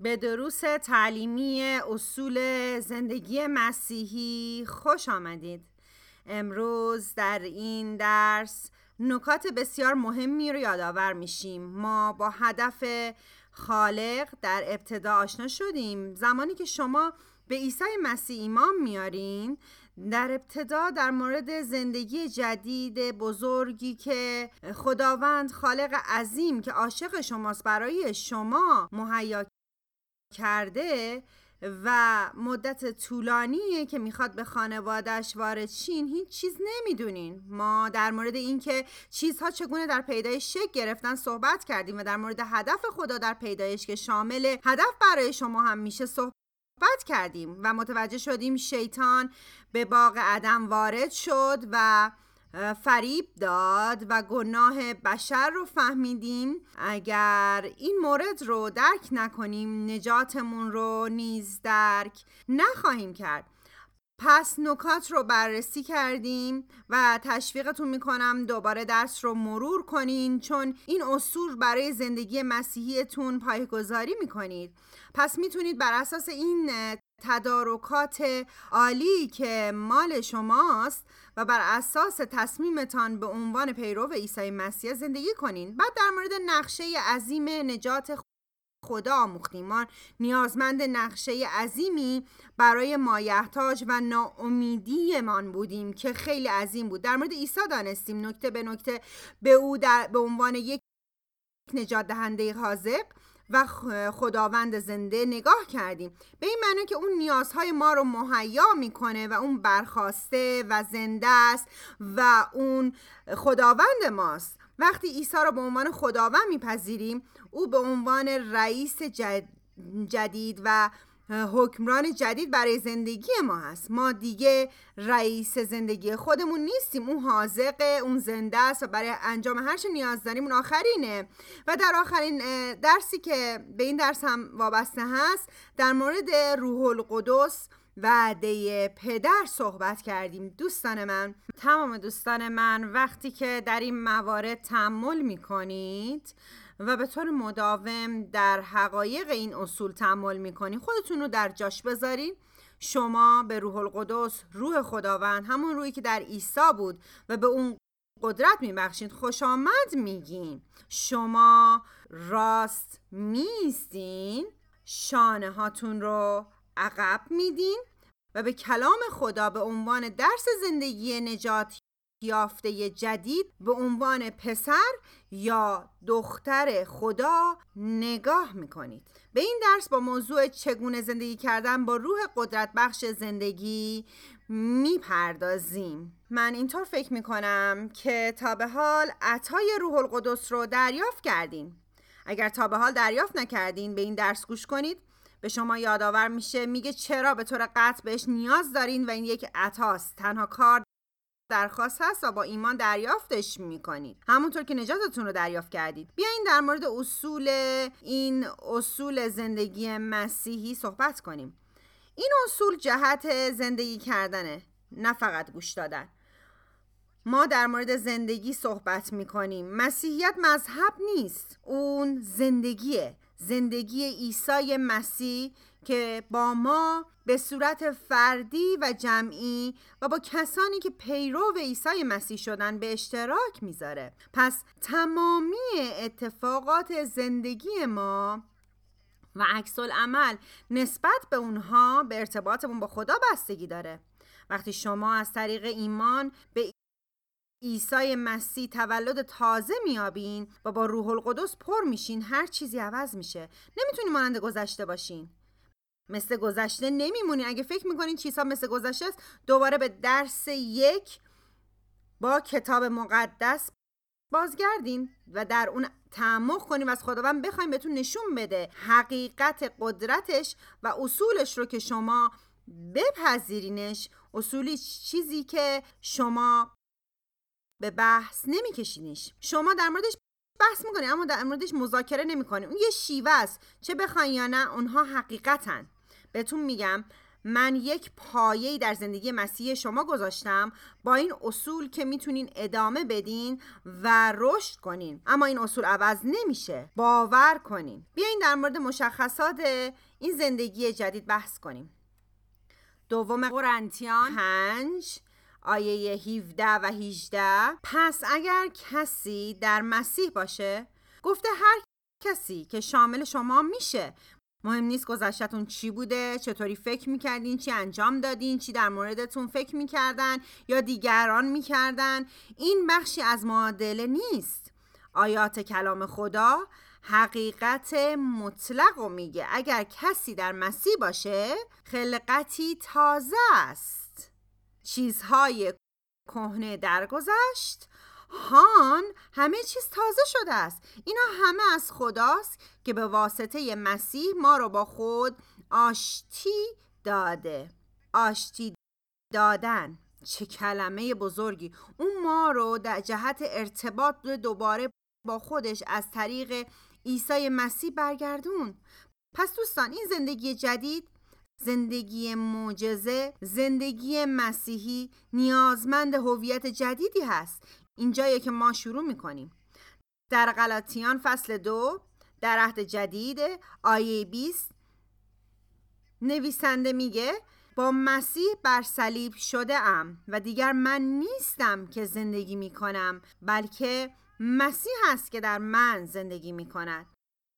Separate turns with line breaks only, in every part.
به دروس تعلیمی اصول زندگی مسیحی خوش آمدید. امروز در این درس نکات بسیار مهمی رو یادآور میشیم. ما با هدف خالق در ابتدا آشنا شدیم. زمانی که شما به عیسی مسیح ایمان میارین در ابتدا در مورد زندگی جدید بزرگی که خداوند خالق عظیم که عاشق شماست برای شما مهیا کرده و مدت طولانیه که می‌خواد به خانوادش وارد شین هیچ چیز نمی‌دونین. ما در مورد اینکه چیزها چگونه در پیدایش شکل گرفتن صحبت کردیم و در مورد هدف خدا در پیدایش که شامل هدف برای شما هم میشه صحبت کردیم و متوجه شدیم شیطان به باغ عدم وارد شد و فریب داد و گناه بشر رو فهمیدیم. اگر این مورد رو درک نکنیم نجاتمون رو نیز درک نخواهیم کرد. پس نکات رو بررسی کردیم و تشویقتون می‌کنم دوباره درس رو مرور کنین چون این اصول برای زندگی مسیحیتون پایگذاری می‌کنید. پس می‌تونید بر اساس این تدارکات عالی که مال شماست و بر اساس تصمیمتان به عنوان پیرو عیسی مسیح زندگی کنین. بعد در مورد نقشه عظیم نجات خدا آموختیم ما نیازمند نقشه عظیمی برای مایحتاج و ناامیدیمان بودیم که خیلی عظیم بود. در مورد عیسی دانستیم نکته به نکته به او در به عنوان یک نجات دهنده حاضق و خداوند زنده نگاه کردیم. به این معنی که اون نیازهای ما رو مهیا می‌کنه و اون برخواسته و زنده است و اون خداوند ماست. وقتی عیسی رو به عنوان خداوند میپذیریم او به عنوان رئیس جدید و حکمران جدید برای زندگی ما هست. ما دیگه رئیس زندگی خودمون نیستیم. اون حاضقه اون زنده است و برای انجام هر چه نیاز داریم اون آخرینه. و در آخرین درسی که به این درس هم وابسته هست در مورد روح القدس وعده پدر صحبت کردیم. دوستان من تمام دوستان من وقتی که در این موارد تحمل می‌کنید و به طور مداوم در حقایق این اصول تعمل می‌کنین خودتون رو در جاش بذارین. شما به روح القدس روح خداوند همون روحی که در عیسی بود و به اون قدرت میبخشید خوش آمد میگین. شما راست میستین شانه هاتون رو عقب میدین و به کلام خدا به عنوان درس زندگی نجات یافته جدید به عنوان پسر یا دختر خدا نگاه می‌کنید. به این درس با موضوع چگونه زندگی کردن با روح قدرت بخش زندگی می‌پردازیم. من اینطور فکر می‌کنم که تا به حال عطای روح القدس رو دریافت کردین. اگر تا به حال دریافت نکردین به این درس گوش کنید. به شما یادآور میشه میگه چرا به طور قطع بهش نیاز دارین و این یک عطاست. تنها کار درخواست هست و با ایمان دریافتش می‌کنید. همونطور که نجاتتون رو دریافت کردید. بیاین در مورد اصول این اصول زندگی مسیحی صحبت کنیم. این اصول جهت زندگی کردنه نه فقط گوش دادن. ما در مورد زندگی صحبت می‌کنیم. مسیحیت مذهب نیست. اون زندگیه. زندگی عیسی مسیح که با ما به صورت فردی و جمعی و با کسانی که پیرو عیسی مسیح شدن به اشتراک می‌ذاره. پس تمامی اتفاقات زندگی ما و عکس عمل نسبت به اونها به ارتباطمون با خدا بستگی داره. وقتی شما از طریق ایمان به عیسی مسیح تولد تازه میابین و با روح القدس پر میشین هر چیزی عوض میشه. نمی‌تونی مانند گذشته باشین. مثل گذشته نمیمونی. اگه فکر می‌کنین چیزها مثل گذشته است دوباره به درس یک با کتاب مقدس بازگردین و در اون تعمق کنیم و از خداوند بخوایم بهتون نشون بده حقیقت قدرتش و اصولش رو که شما بپذیرینش. اصولی چیزی که شما به بحث نمیکشینش شما در موردش بحث می‌کنی اما در موردش مذاکره نمی‌کنی. اون یه شیوه است چه بخواین یا نه اونها حقیقتن. بهتون میگم من یک پایه در زندگی مسیح شما گذاشتم با این اصول که می‌تونین ادامه بدین و رشد کنین. اما این اصول عوض نمیشه. باور کنین. بیاین در مورد مشخصات این زندگی جدید بحث کنیم. دوم قرنتیان پنج آیه 17 و 18 پس اگر کسی در مسیح باشه گفته هر کسی که شامل شما میشه مهم نیست گذشتتون چی بوده چطوری فکر می‌کردین چی انجام دادین چی در موردتون فکر می‌کردن یا دیگران می‌کردن. این بخشی از معادله نیست. آیات کلام خدا حقیقت مطلق رو میگه. اگر کسی در مسیح باشه خلقتی تازه است. چیزهای کهنه درگذشت هان همه چیز تازه شده است. اینا همه از خداست که به واسطه مسیح ما رو با خود آشتی داده. آشتی دادن. چه کلمه بزرگی. اون ما رو در جهت ارتباط دوباره با خودش از طریق عیسی مسیح برگردون. پس دوستان این زندگی جدید زندگی معجزه زندگی مسیحی نیازمند هویت جدیدی هست. اینجایه که ما شروع می‌کنیم. در غلاطیان فصل دو در عهد جدید آیه 20 نویسنده میگه با مسیح بر صلیب شده ام و دیگر من نیستم که زندگی می‌کنم بلکه مسیح است که در من زندگی می‌کند.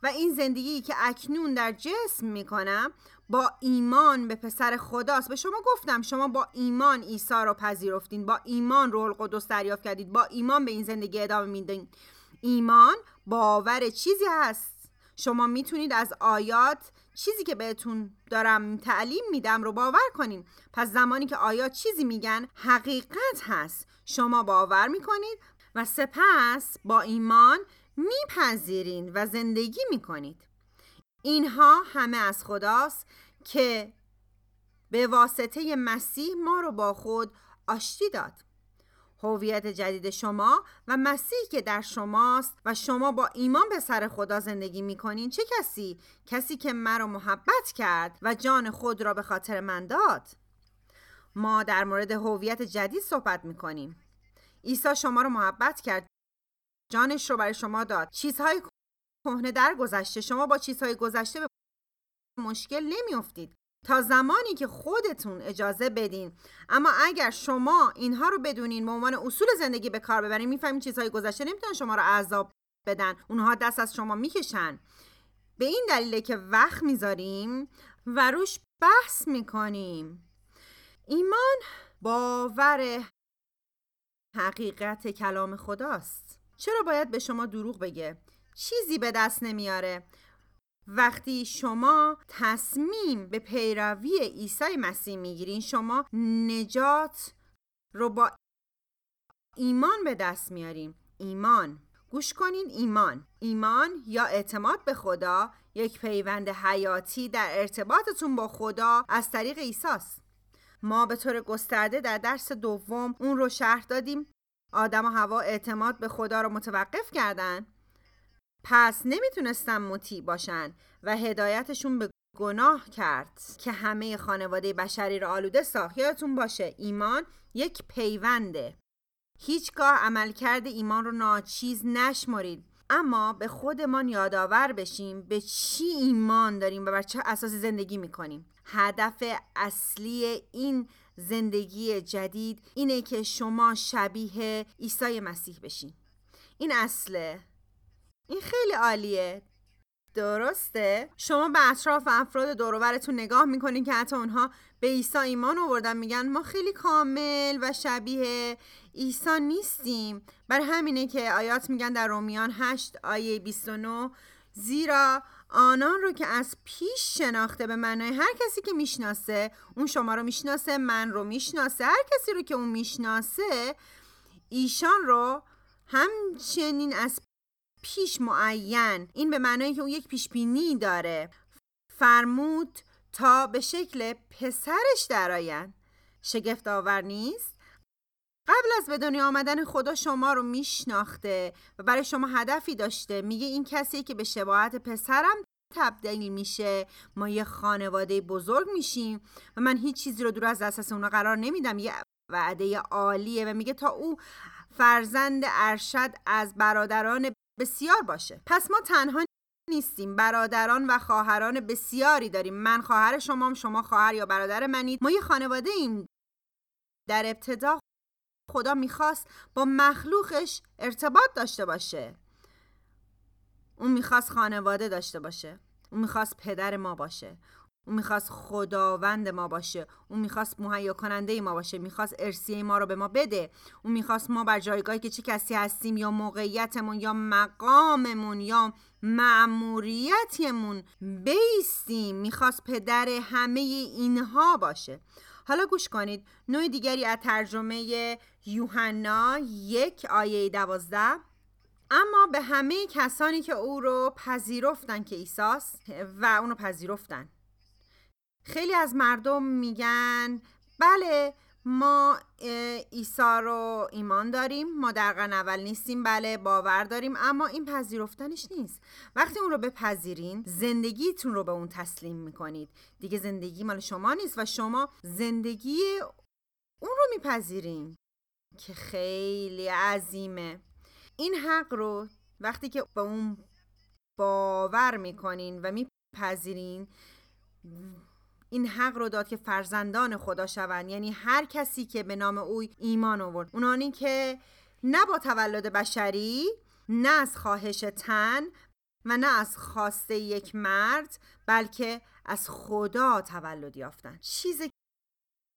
و این زندگی که اکنون در جسم می‌کنم با ایمان به پسر خداست. به شما گفتم شما با ایمان عیسی رو پذیرفتین با ایمان روح القدس دریافت کردید با ایمان به این زندگی ادامه میدین. ایمان باور چیزی هست. شما می‌تونید از آیات چیزی که بهتون دارم تعلیم میدم رو باور کنین. پس زمانی که آیات چیزی میگن حقیقت هست. شما باور می‌کنید و سپس با ایمان میپذیرین و زندگی می‌کنید. اینها همه از خداست که به واسطه مسیح ما رو با خود آشتی داد. هویت جدید شما و مسیح که در شماست و شما با ایمان به سر خدا زندگی می‌کنین چه کسی؟ کسی که مرا محبت کرد و جان خود را به خاطر من داد. ما در مورد هویت جدید صحبت می‌کنیم. عیسی شما رو محبت کرد. جانش رو برای شما داد. چیزهای کهنه در گذشته. شما با چیزهای گذشته به مشکل نمیافتید. تا زمانی که خودتون اجازه بدین. اما اگر شما اینها رو بدونین به عنوان اصول زندگی به کار ببرین می‌فهمین چیزهای گذشته نمی‌تونن شما رو عذاب بدن. اونها دست از شما می‌کشن. به این دلیله که وقت می‌ذاریم و روش بحث می‌کنیم. ایمان باور حقیقت کلام خداست. چرا باید به شما دروغ بگه؟ چیزی به دست نمیاره. وقتی شما تصمیم به پیروی عیسی مسیح می‌گیرین شما نجات رو با ایمان به دست میارین. ایمان. گوش کنین ایمان. ایمان یا اعتماد به خدا یک پیوند حیاتی در ارتباطتون با خدا از طریق ایساست ما به طور گسترده در درس دوم اون رو شرح دادیم. آدم و هوا اعتماد به خدا رو متوقف کردن. پس نمی‌تونستن مطیع باشن و هدایتشون به گناه کرد که همه خانواده بشری را آلوده ساخت یادتون باشه. ایمان یک پیونده. هیچگاه عملکرد ایمان رو ناچیز نشمارید اما به خودمان یادآور بشیم به چی ایمان داریم و بر چه اساسی زندگی می‌کنیم. هدف اصلی این زندگی جدید اینه که شما شبیه عیسی مسیح بشین. این اصله این خیلی عالیه. درسته؟ شما به اطراف افراد دوروبرتون نگاه می‌کنین که حتی اونها به عیسی ایمان آوردن میگن ما خیلی کامل و شبیه عیسی نیستیم. بر همینه که آیات میگن در رومیان 8 آیه 29 زیرا آنان رو که از پیش شناخته به معنای هر کسی که می‌شناسه اون شما رو می‌شناسه من رو می‌شناسه هر کسی رو که اون می‌شناسه ایشان رو همچنین از پیش معین. این به معنای که اون یک پیش بینی داره. فرمود تا به شکل پسرش درآیند شگفت آور نیست؟ قبل از به دنیا آمدن خدا شما رو میشناخته و برای شما هدفی داشته. میگه این کسی که به شباهت پسرم تبدیل میشه. ما یه خانواده بزرگ میشیم و من هیچ چیزی رو دور از دسترس اونا قرار نمیدم. یه وعده عالیه و میگه تا او فرزند ارشد از برادران بسیار باشه. پس ما تنها نیستیم. برادران و خواهران بسیاری داریم. من خواهر شما شما خواهر یا برادر منید. ما یه خانواده ایم. در ابتدا خدا می‌خواست با مخلوقش ارتباط داشته باشه. اون می‌خواست خانواده داشته باشه. اون می‌خواست پدر ما باشه. اون می‌خواست خداوند ما باشه. اون می‌خواست مهیا کننده ما باشه. می‌خواست ارسیه ما رو به ما بده. اون می‌خواست ما بر جایگاهی که چه کسی هستیم یا موقعیتمون یا مقاممون یا معموریتمون بیستیم. می‌خواست پدر همه اینها باشه. حالا گوش کنید. نوع دیگری از ترجمه یوحنا یک آیه دوازده. اما به همه کسانی که او رو پذیرفتن که ایساست و اونو پذیرفتن خیلی از مردم میگن بله ما عیسی رو ایمان داریم. ما در اول نیستیم بله باور داریم اما این پذیرفتنش نیست. وقتی اون رو بپذیرین زندگیتون رو به اون تسلیم می‌کنید. دیگه زندگی مال شما نیست و شما زندگی اون رو میپذیرین. که خیلی عظیمه. این حق رو وقتی که به اون باور می‌کنین و میپذیرین این حق رو داد که فرزندان خدا شوند. یعنی هر کسی که به نام او ایمان آورد. اونانی که نه با تولد بشری نه از خواهش تن و نه از خواسته یک مرد بلکه از خدا تولد یافتن چیز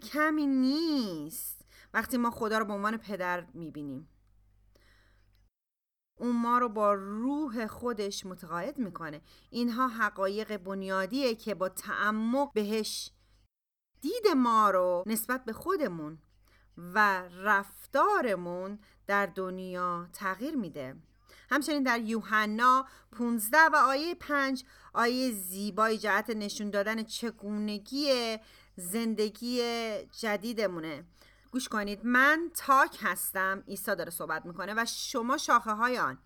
کمی نیست. وقتی ما خدا رو به عنوان پدر می‌بینیم. اون ما رو با روح خودش متقاعد می‌کنه. اینها حقایق بنیادیه که با تعمق بهش دید ما رو نسبت به خودمون و رفتارمون در دنیا تغییر میده. همچنین در یوحنا 15 و آیه 5 آیه زیبای جهت نشون دادن چگونگی زندگی جدیدمونه. گوش کنید. من تاک هستم. عیسی داره صحبت می‌کنه و شما شاخه های آن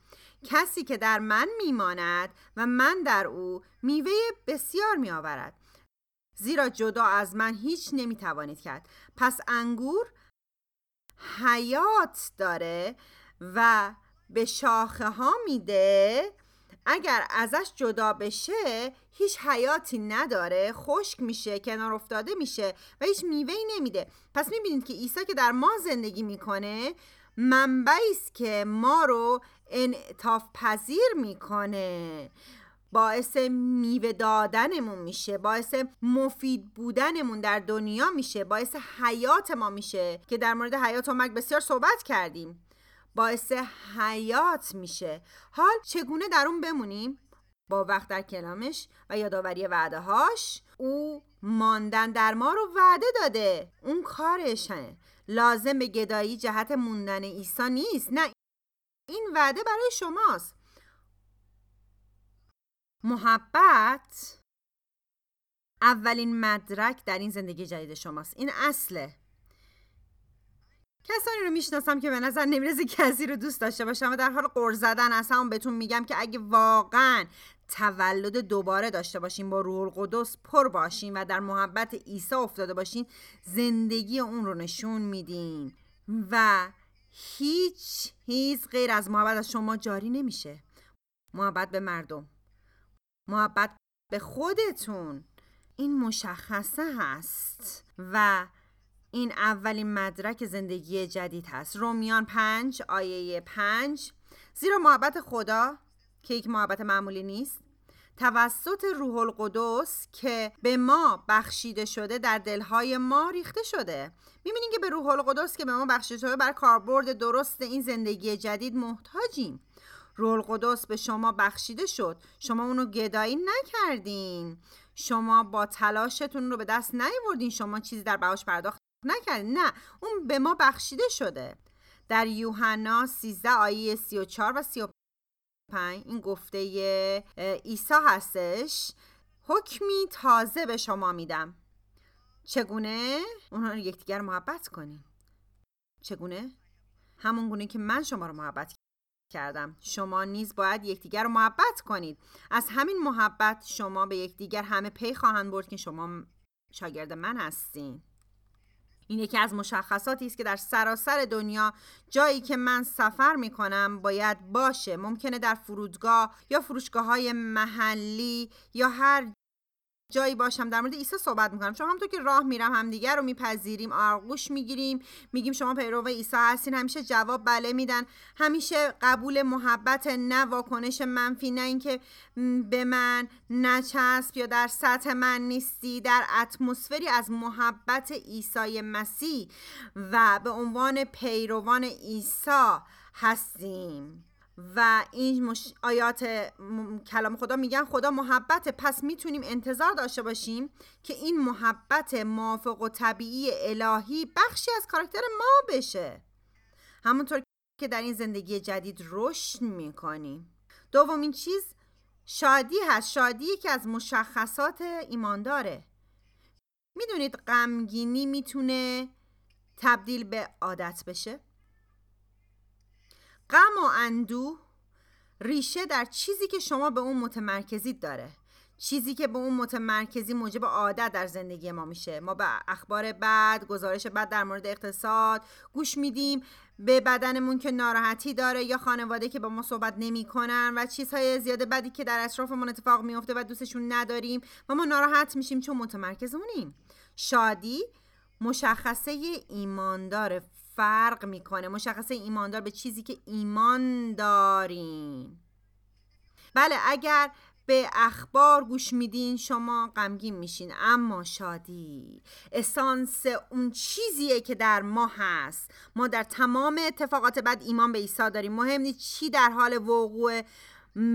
کسی که در من میماند و من در او میوه بسیار میآورد. زیرا جدا از من هیچ نمی‌توانید کرد. پس انگور حیات داره و به شاخه ها میده اگر ازش جدا بشه هیچ حیاتی نداره خشک میشه کنار افتاده میشه و هیچ میوهی نمیده. پس می‌بینید که عیسی که در ما زندگی می‌کنه منبعی است که ما رو انعطاف پذیر می‌کنه. باعث میوه دادنمون میشه باعث مفید بودنمون در دنیا میشه باعث حیات ما میشه که در مورد حیات و مرگ بسیار صحبت کردیم. باعث حیات میشه. حال چگونه در اون بمونیم؟ با وقت در کلامش و یادآوری وعده هاش او ماندن در ما رو وعده داده. اون کارشه. لازم به گدایی جهت موندن عیسی نیست. نه این وعده برای شماست. محبت اولین مدرک در این زندگی جدید شماست. این اصله. کسانی رو می‌شناسم که به نظر نمیرزی کسی رو دوست داشته باشم و در حال قر زدن اصلا بهتون میگم که اگه واقعا تولد دوباره داشته باشین با روح القدس پر باشین و در محبت عیسی افتاده باشین زندگی اون رو نشون میدین و هیچ هیچ غیر از محبت از شما جاری نمیشه. محبت به مردم محبت به خودتون. این مشخصه هست و این اولین مدرک زندگی جدید هست. رومیان پنج آیه پنج. زیرا محبت خدا که یک محبت معمولی نیست توسط روح القدس که به ما بخشیده شده در دلهای ما ریخته شده. می‌بینیم که به روح القدس که به ما بخشیده شده بر کاربرد درست این زندگی جدید محتاجیم. روح القدس به شما بخشیده شد. شما اونو گدایی نکردین. شما با تلاشتون رو به دست نیاوردین. شما چیزی در بهاش پرداخت نکرد نه اون به ما بخشیده شده. در یوحنا 13 آیه 34 و 35 این گفته عیسی هستش. حکمی تازه به شما میدم. چگونه؟ اونها رو یکدیگر محبت کنیم. چگونه؟ همون گونه که من شما رو محبت کردم. شما نیز باید یکدیگر رو محبت کنید. از همین محبت شما به یکدیگر همه پی خواهند برد که شما شاگرد من هستین. این یکی از مشخصاتی است که در سراسر دنیا جایی که من سفر می کنم باید باشه. ممکنه در فرودگاه یا فروشگاه های محلی یا هر جایی باشم. در مورد عیسی صحبت می‌کنم. چون همونطور که راه میرم همدیگر رو میپذیریم آغوش می‌گیریم میگیم شما پیرو عیسی هستین. همیشه جواب بله میدن. همیشه قبول محبت نه واکنش منفی نه اینکه به من نچسب یا در سطح من نیستی. در اتمسفری از محبت عیسی مسیح و به عنوان پیروان عیسی هستیم. و این مش... آیات کلام خدا میگن خدا محبت پس می‌تونیم انتظار داشته باشیم که این محبت موافق و طبیعی الهی بخشی از کاراکتر ما بشه. همونطور که در این زندگی جدید رشد می‌کنیم. دومین چیز شادی هست. شادی که از مشخصات ایمانداره. می‌دونید غمگینی می‌تونه تبدیل به عادت بشه؟ غم و اندوه ریشه در چیزی که شما به اون متمرکزید داره. چیزی که به اون متمرکزی موجب عادت در زندگی ما میشه. ما به اخبار بد گزارش بد در مورد اقتصاد گوش میدیم به بدنمون که ناراحتی داره یا خانواده که با ما صحبت نمی‌کنن و چیزهای زیاده بدی که در اطرافمون اتفاق میفته و دوستشون نداریم و ما ناراحت میشیم چون متمرکزمونیم. شادی مشخصه ایماندار فرق می‌کنه. مشخصه ایماندار به چیزی که ایمان داریم. بله اگر به اخبار گوش میدین شما غمگین میشین. اما شادی اسانس اون چیزیه که در ما هست. ما در تمام اتفاقات بعد ایمان به عیسی داریم. مهم نیست چی در حال وقوع.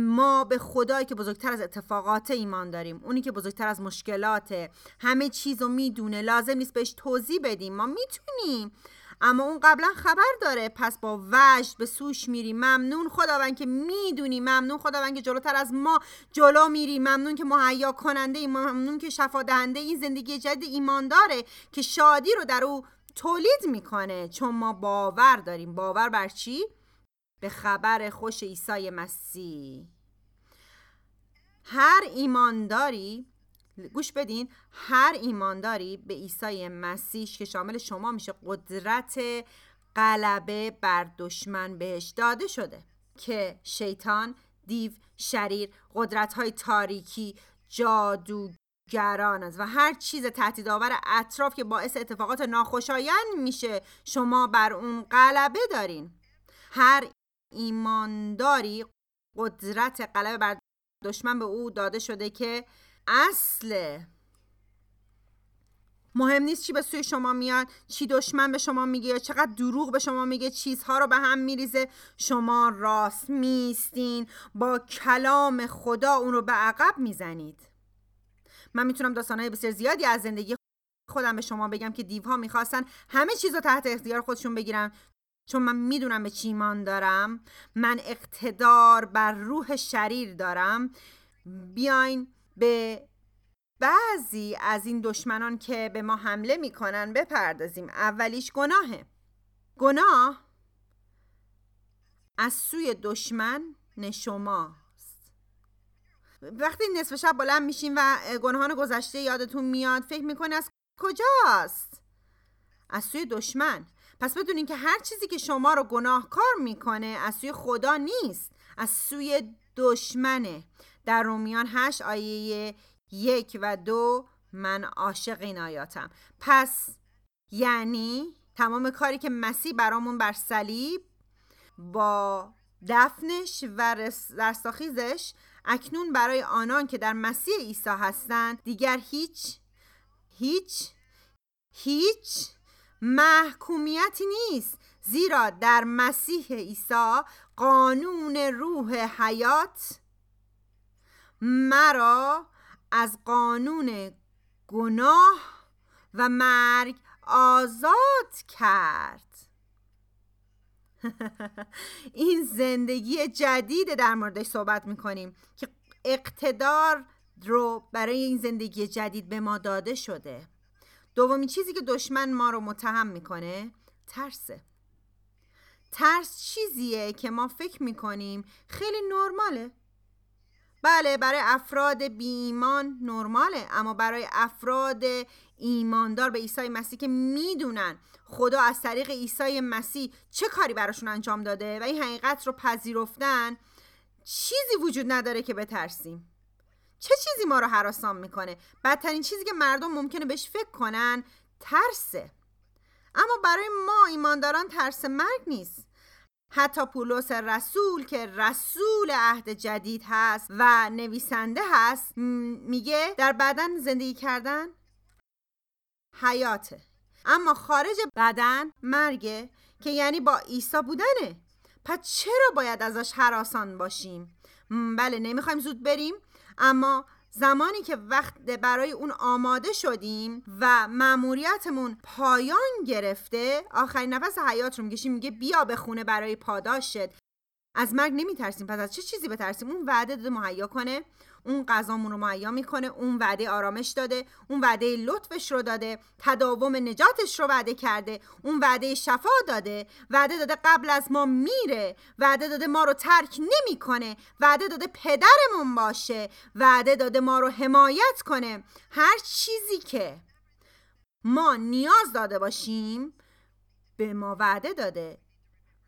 ما به خدایی که بزرگتر از اتفاقات ایمان داریم اونی که بزرگتر از مشکلاته. همه چیز رو می‌دونه. لازم نیست بهش توضیح بدیم. ما می‌تونیم اما اون قبلا خبر داره. پس با وجد به سوش میری. ممنون. خداوند که می‌دونی. ممنون. خداوند که جلوتر از ما جلو میری. ممنون که مهیا کننده ممنون که شفا دهنده این زندگی جدید ایمان داره که شادی رو در او تولید می‌کنه. چون ما باور داریم. باور بر چی؟ به خبر خوش عیسی مسیح. هر ایمانداری گوش بدین هر ایمانداری به عیسی مسیح که شامل شما میشه قدرت غلبه بر دشمن بهش داده شده که شیطان دیو شریر قدرت های تاریکی جادوگران است و هر چیز تهدیدآور اطراف که باعث اتفاقات ناخوشایند میشه شما بر اون غلبه دارین. هر ایمانداری قدرت غلبه بر دشمن به او داده شده که اصله. مهم نیست چی به سوی شما میاد چی دشمن به شما میگه چقدر دروغ به شما میگه چیزها رو به هم میریزه. شما راست میستین با کلام خدا اون رو به عقب می‌زنید. من می‌تونم داستانهای بسیار زیادی از زندگی خودم به شما بگم که دیوها می‌خواستن همه چیز رو تحت اختیار خودشون بگیرن. چون من می‌دونم به چی دارم. من اقتدار بر روح شریر دارم. بیاین به بعضی از این دشمنان که به ما حمله می‌کنن بپردازیم. اولیش گناهه. گناه از سوی دشمن شماست وقتی نصف شب بلند میشین و گناهان گذشته یادتون میاد فکر می‌کنه از کجاست؟ از سوی دشمن. پس بدونین که هر چیزی که شما رو گناهکار می‌کنه از سوی خدا نیست از سوی دشمنه. در رومیان هشت آیه یک و دو من عاشق این آیاتم. پس یعنی تمام کاری که مسیح برامون بر صلیب با دفنش و رستاخیزش اکنون برای آنان که در مسیح عیسی هستند دیگر هیچ هیچ هیچ محکومیتی نیست. زیرا در مسیح عیسی قانون روح حیات مرا از قانون گناه و مرگ آزاد کرد. این زندگی جدید در موردش صحبت می‌کنیم که اقتدار رو برای این زندگی جدید به ما داده شده. دومین چیزی که دشمن ما رو متهم می‌کنه ترسه. ترس چیزیه که ما فکر می‌کنیم خیلی نرماله. بله برای افراد بی ایمان نرماله اما برای افراد ایماندار به عیسی مسیح که می‌دونن خدا از طریق عیسی مسیح چه کاری براشون انجام داده و این حقیقت رو پذیرفتن چیزی وجود نداره که بترسیم. چه چیزی ما رو حراسان می‌کنه؟ بدترین چیزی که مردم ممکنه بهش فکر کنن ترسه. اما برای ما ایمانداران ترس مرگ نیست. حتی پولس رسول که رسول عهد جدید هست و نویسنده هست میگه در بدن زندگی کردن حیاته. اما خارج بدن مرگه که یعنی با عیسی بودنه. پس چرا باید ازش حراسان باشیم؟ بله نمی‌خوایم زود بریم اما زمانی که وقت برای اون آماده شدیم و مأموریتمون پایان گرفته آخرین نفس حیات رو میگشیم میگه؟ بیا به خونه برای پاداشت. از مرگ نمیترسیم پس از چه چیزی بترسیم؟ اون وعده داده مهیا کنه. اون غذامون رو مهیا می‌کنه اون وعده آرامش داده اون وعده لطفش رو داده تداوم نجاتش رو وعده کرده اون وعده شفا داده وعده داده قبل از ما میره وعده داده ما رو ترک نمی‌کنه وعده داده پدرمون باشه وعده داده ما رو حمایت کنه. هر چیزی که ما نیاز داده باشیم به ما وعده داده.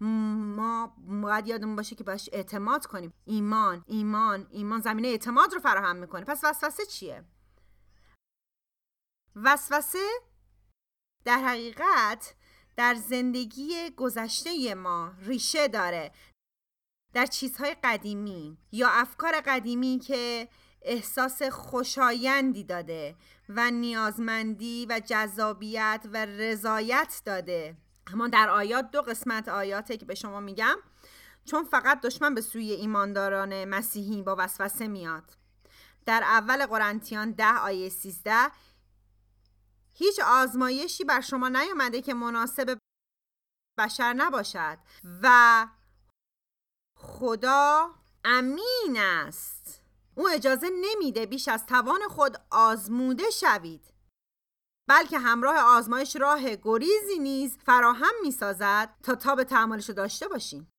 ما باید یادمون باشه که باش اعتماد کنیم. ایمان ایمان ایمان زمینه اعتماد رو فراهم می‌کنه. پس وسوسه چیه؟ وسوسه در حقیقت در زندگی گذشته ما ریشه داره. در چیزهای قدیمی یا افکار قدیمی که احساس خوشایندی داده و نیازمندی و جذابیت و رضایت داده. اما در آیات دو قسمت آیاته که به شما میگم چون فقط دشمن به سوی ایمانداران مسیحی با وسوسه میاد. در اول قرنتیان ده آیه 13 هیچ آزمایشی بر شما نیامده که مناسب بشر نباشد و خدا امین است. او اجازه نمیده بیش از توان خود آزموده شوید. بلکه همراه آزمایش راه گریزی نیز فراهم می‌سازد تا تاب تحملش رو داشته باشیم.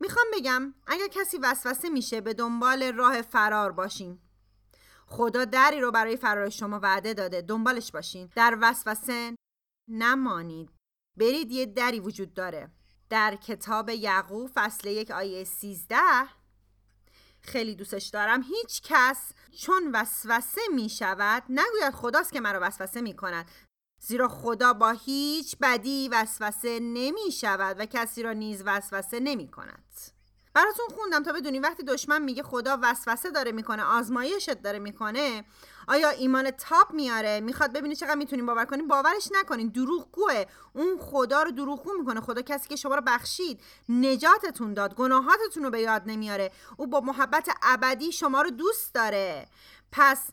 می‌خوام بگم اگر کسی وسوسه میشه به دنبال راه فرار باشین خدا دری رو برای فرار شما وعده داده دنبالش باشین. در وسوسه نمانید. برید یه دری وجود داره. در کتاب یعقوب فصل یک آیه 13 خیلی دوستش دارم. هیچ کس چون وسوسه می شود نگوید خداست که مرا وسوسه می کند زیرا خدا با هیچ بدی وسوسه نمی شود و کسی را نیز وسوسه نمی کند براتون خوندم تا بدونی وقتی دشمن میگه خدا وسوسه داره می‌کنه آزمایشت داره می‌کنه آیا ایمان تاپ میاره؟ می‌خواد ببینی چقدر می‌تونیم باور کنیم باورش نکنین. دروغگوه. اون خدا رو دروغگو می‌کنه. خدا کسی که شما رو بخشید نجاتتون داد. گناهاتتون رو به یاد نمیاره. او با محبت ابدی شما رو دوست داره. پس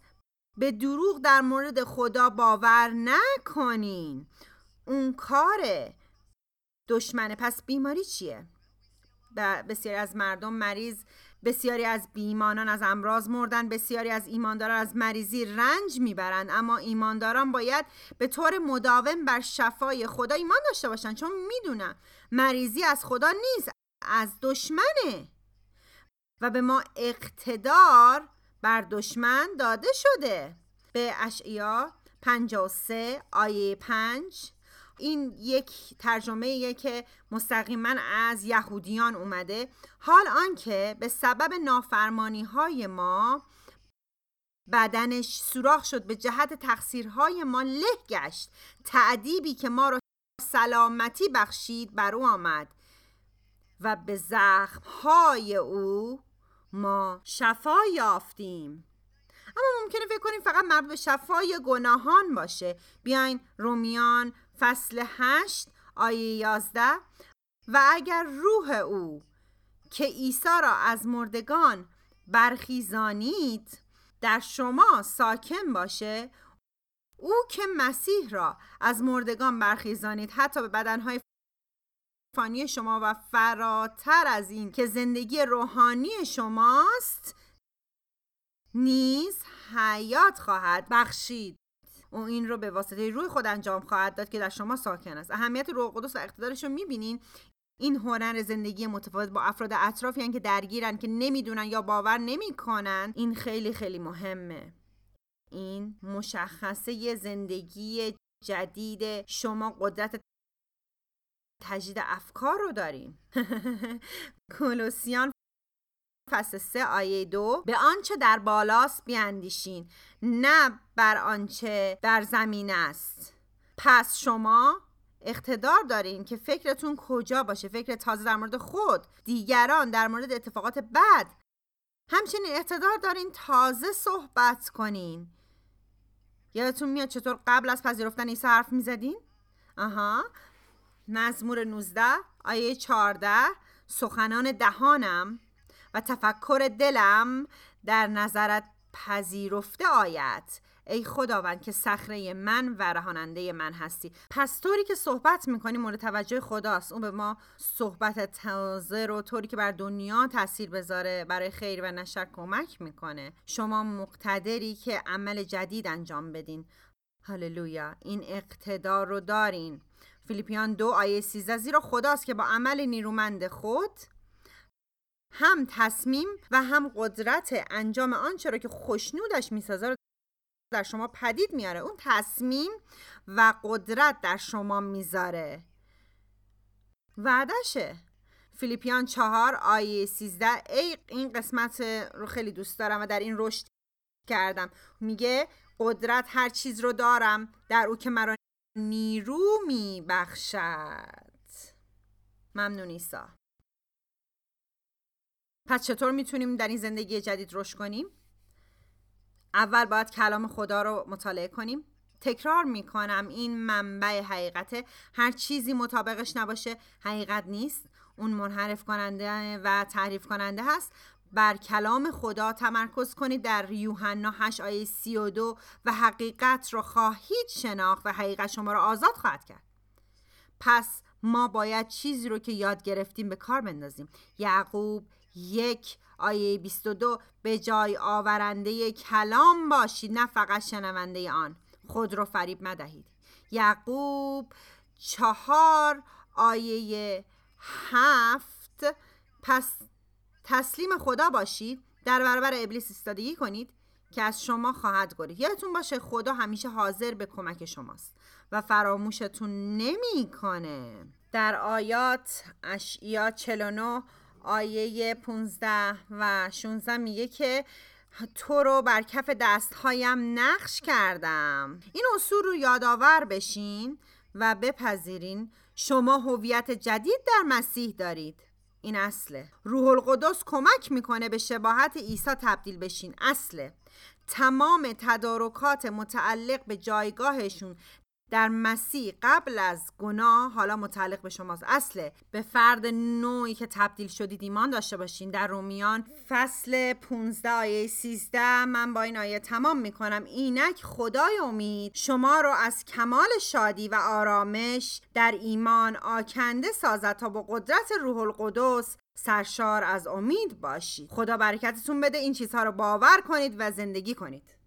به دروغ در مورد خدا باور نکنین. اون کاره. دشمنه. پس بیماری چیه؟ بسیاری از مردم مریض بسیاری از بیمانان از امراض مردن بسیاری از ایمانداران از مریضی رنج می‌برند. اما ایمانداران باید به طور مداوم بر شفای خدا ایمان داشته باشند چون می‌دونن مریضی از خدا نیست از دشمنه. و به ما اقتدار بر دشمن داده شده. به اشعیا 53 آیه 5 این یک ترجمه که مستقیما از یهودیان اومده. حال آنکه به سبب نافرمانی های ما بدنش سوراخ شد به جهت تقصیرهای ما له گشت تعدیبی که ما را سلامتی بخشید بر او آمد و به زخمهای او ما شفا یافتیم. اما ممکنه فکر کنیم فقط مربوط به شفای گناهان باشه. بیاین رومیان فصل هشت آیه یازده. و اگر روح او که عیسی را از مردگان برخیزانید در شما ساکن باشه او که مسیح را از مردگان برخیزانید حتی به بدنهای فانی شما و فراتر از این که زندگی روحانی شماست نیز حیات خواهد بخشید. او این رو به واسطه روی خود انجام خواهد داد که در شما ساکن است. اهمیت روح قدس و اقتدارش رو می‌بینین. این هنر زندگی متفاوت با افراد اطرافی که درگیرن که نمی‌دونن یا باور نمی‌کنن. این خیلی خیلی مهمه. این مشخصه زندگی جدید شما. قدرت تجدید افکار رو داریم. کولوسیان فصل 3 آیه دو به آنچه در بالاست بیاندیشین نه بر آنچه در زمین است. پس شما اقتدار دارین که فکرتون کجا باشه فکر تازه در مورد خود دیگران در مورد اتفاقات بد همچنین اقتدار دارین تازه صحبت کنین. یادتون میاد چطور قبل از پذیرفتن عیسی حرف می‌زدین؟ آها. مزمور 19 آیه 14 سخنان دهانم. و تفکر دلم در نظرت پذیرفته آیت ای خداوند که صخره من و رهاننده من هستی. پس طوری که صحبت می‌کنی مورد توجه خداست. اون به ما صحبت تازه رو طوری که بر دنیا تاثیر بذاره برای خیر و نشر کمک می‌کنه. شما مقتدری که عمل جدید انجام بدین. هللویا این اقتدار رو دارین. فیلیپیان دو آیه 13 زیرا خداست که با عمل نیرومند خود هم تصمیم و هم قدرت انجام آنچه را که خوشنودش می‌سازه در شما پدید میاره. اون تصمیم و قدرت در شما می‌ذاره. وعدشه. فیلیپیان چهار آیه سیزده. ای این قسمت رو خیلی دوست دارم و در این رشد کردم. میگه قدرت هر چیز رو دارم در او که مرا نیرو میبخشد. ممنون ایسا پس چطور می‌تونیم در این زندگی جدید رشد کنیم؟ اول باید کلام خدا رو مطالعه کنیم. تکرار می‌کنم این منبع حقیقته. هر چیزی مطابقش نباشه حقیقت نیست. اون منحرف کننده و تعریف کننده هست. بر کلام خدا تمرکز کنید در یوحنا 8 آیه 32 و حقیقت رو خواهید شناخت و حقیقت شما رو آزاد خواهد کرد. پس ما باید چیزی رو که یاد گرفتیم به کار بندازیم. یعقوب یک آیه 22 به جای آورنده کلام باشید نه فقط شنونده آن. خود رو فریب مدهید یعقوب چهار آیه هفت. پس تسلیم خدا باشید در برابر ابلیس استادگی کنید که از شما خواهد گرید یادتون باشه خدا همیشه حاضر به کمک شماست و فراموشتون نمی‌کنه. در آیات اشعیا 49 آیه 15 و 16 میگه که تو رو بر کف دستهایم نقش کردم. این اصول رو یادآور بشین و بپذیرین شما هویت جدید در مسیح دارید. این اصله. روح القدس کمک می‌کنه به شباهت عیسی تبدیل بشین. اصله. تمام تدارکات متعلق به جایگاهشون در مسیح قبل از گناه حالا متعلق به شماست. اصله به فرد نوعی که تبدیل شدید ایمان داشته باشین. در رومیان فصل 15 آیه 13 من با این آیه تمام می‌کنم. اینک خدای امید شما رو از کمال شادی و آرامش در ایمان آکنده سازد تا با قدرت روح القدس سرشار از امید باشید. خدا برکتتون بده این چیزها رو باور کنید و زندگی کنید.